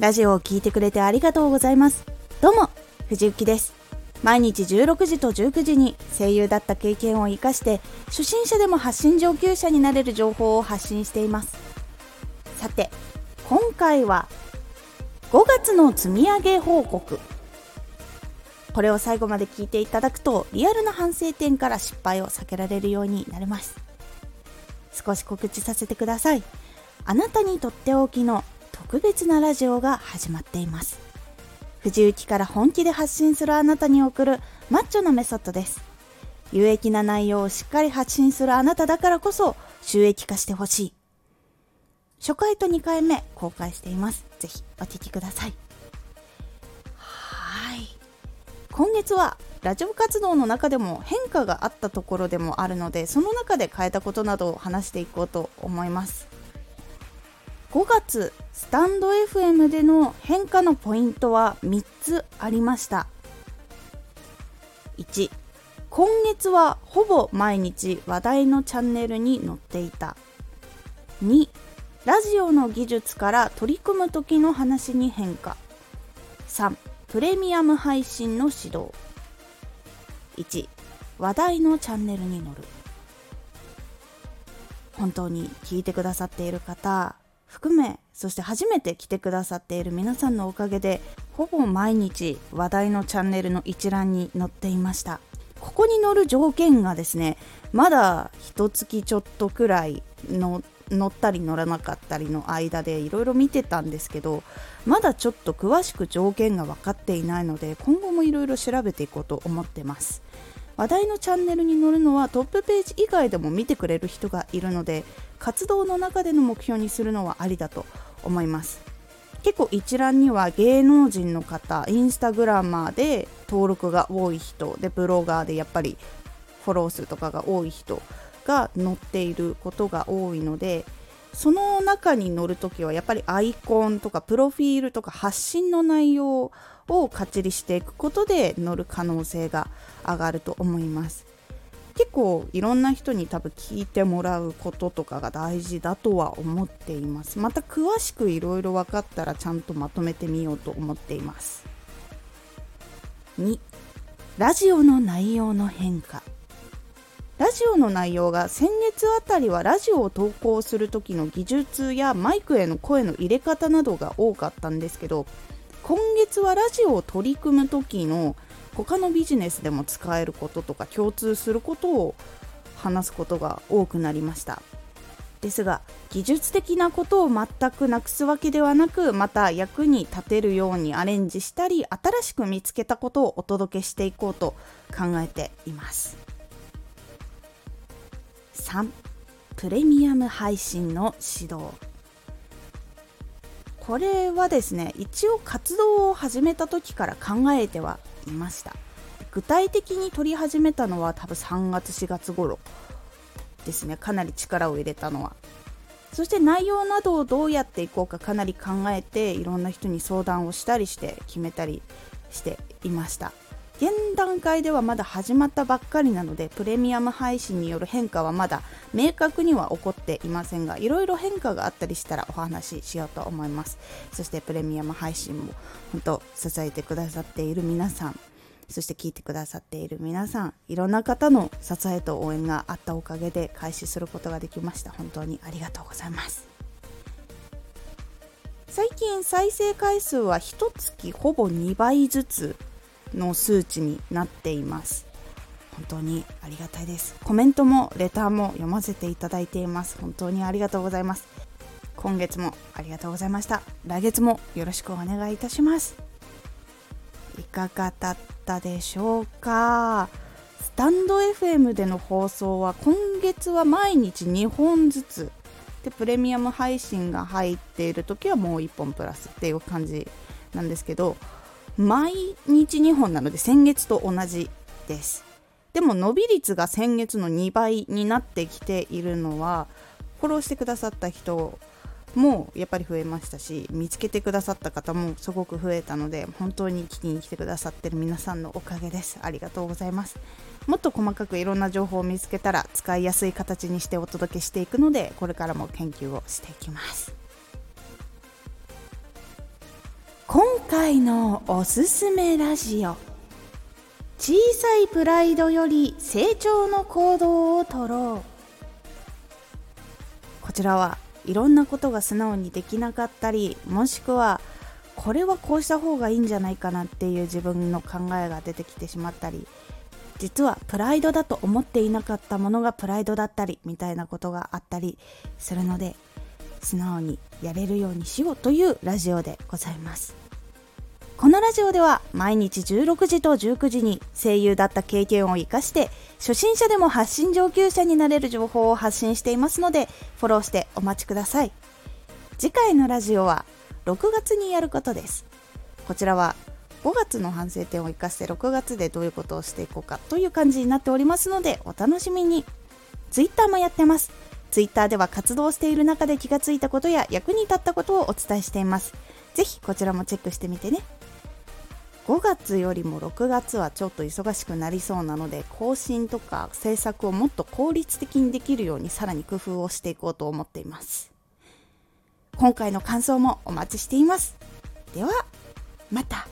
ラジオを聴いてくれてありがとうございます。どうも藤幸です。毎日16時と19時に声優だった経験を生かして初心者でも発信上級者になれる情報を発信しています。さて今回は5月の積み上げ報告。これを最後まで聞いていただくとリアルな反省点から失敗を避けられるようになれます。少し告知させてください。あなたにとっておきの特別なラジオが始まっています。藤雪から本気で発信するあなたに送るマッチョなメソッドです。有益な内容をしっかり発信するあなただからこそ収益化してほしい。初回と2回目公開しています。ぜひお聴きください。はい。今月はラジオ活動の中でも変化があったところでもあるのでその中で変えたことなどを話していこうと思います。5月スタンド FM での変化のポイントは3つありました。1今月はほぼ毎日話題のチャンネルに載っていた。2ラジオの技術から取り組む時の話に変化。3プレミアム配信の指導。1話題のチャンネルに載る。本当に聞いてくださっている方含めそして初めて来てくださっている皆さんのおかげでほぼ毎日話題のチャンネルの一覧に載っていました。ここに載る条件がですねまだ一月ちょっとくらいの乗ったり乗らなかったりの間でいろいろ見てたんですけどまだちょっと詳しく条件が分かっていないので今後もいろいろ調べていこうと思ってます。話題のチャンネルに載るのはトップページ以外でも見てくれる人がいるので活動の中での目標にするのはありだと思います。結構一覧には芸能人の方インスタグラマーで登録が多い人でブロガーでやっぱりフォロー数とかが多い人が載っていることが多いのでその中に載るときはやっぱりアイコンとかプロフィールとか発信の内容をかっちりしていくことで載る可能性が上がると思います。結構いろんな人に多分聞いてもらうこととかが大事だとは思っています。また詳しくいろいろ分かったらちゃんとまとめてみようと思っています。2ラジオの内容の変化。ラジオの内容が先月あたりはラジオを投稿する時の技術やマイクへの声の入れ方などが多かったんですけど今月はラジオを取り組む時の他のビジネスでも使えることとか共通することを話すことが多くなりました。ですが技術的なことを全くなくすわけではなくまた役に立てるようにアレンジしたり新しく見つけたことをお届けしていこうと考えています。3プレミアム配信の指導。これはですね一応活動を始めた時から考えてはいました。具体的に撮り始めたのは多分3月4月頃ですね。かなり力を入れたのは。そして内容などをどうやっていこうかかなり考えていろんな人に相談をしたりして決めたりしていました。現段階ではまだ始まったばっかりなのでプレミアム配信による変化はまだ明確には起こっていませんがいろいろ変化があったりしたらお話ししようと思います。そしてプレミアム配信も本当支えてくださっている皆さんそして聞いてくださっている皆さんいろんな方の支えと応援があったおかげで開始することができました。本当にありがとうございます。最近再生回数は1月ほぼ2倍ずつの数値になっています。本当にありがたいです。コメントもレターも読ませていただいています。本当にありがとうございます。今月もありがとうございました。来月もよろしくお願いいたします。いかがだったでしょうか。スタンド FM での放送は今月は毎日2本ずつ。でプレミアム配信が入っている時はもう1本プラスっていう感じなんですけど毎日2本なので先月と同じです。でも伸び率が先月の2倍になってきているのはフォローしてくださった人もやっぱり増えましたし見つけてくださった方もすごく増えたので本当に聞きに来てくださってる皆さんのおかげです。ありがとうございます。もっと細かくいろんな情報を見つけたら使いやすい形にしてお届けしていくのでこれからも研究をしていきます。今回のおすすめラジオ。小さいプライドより成長の行動をとろう。こちらはいろんなことが素直にできなかったりもしくはこれはこうした方がいいんじゃないかなっていう自分の考えが出てきてしまったり実はプライドだと思っていなかったものがプライドだったりみたいなことがあったりするので素直にやれるようにしようというラジオでございます。このラジオでは毎日16時と19時に声優だった経験を生かして初心者でも発信上級者になれる情報を発信していますのでフォローしてお待ちください。次回のラジオは6月にやることです。こちらは5月の反省点を生かして6月でどういうことをしていこうかという感じになっておりますのでお楽しみに。Twitter もやってます。Twitter では活動している中で気がついたことや役に立ったことをお伝えしています。ぜひこちらもチェックしてみてね。5月よりも6月はちょっと忙しくなりそうなので更新とか制作をもっと効率的にできるようにさらに工夫をしていこうと思っています。今回の感想もお待ちしています。ではまた。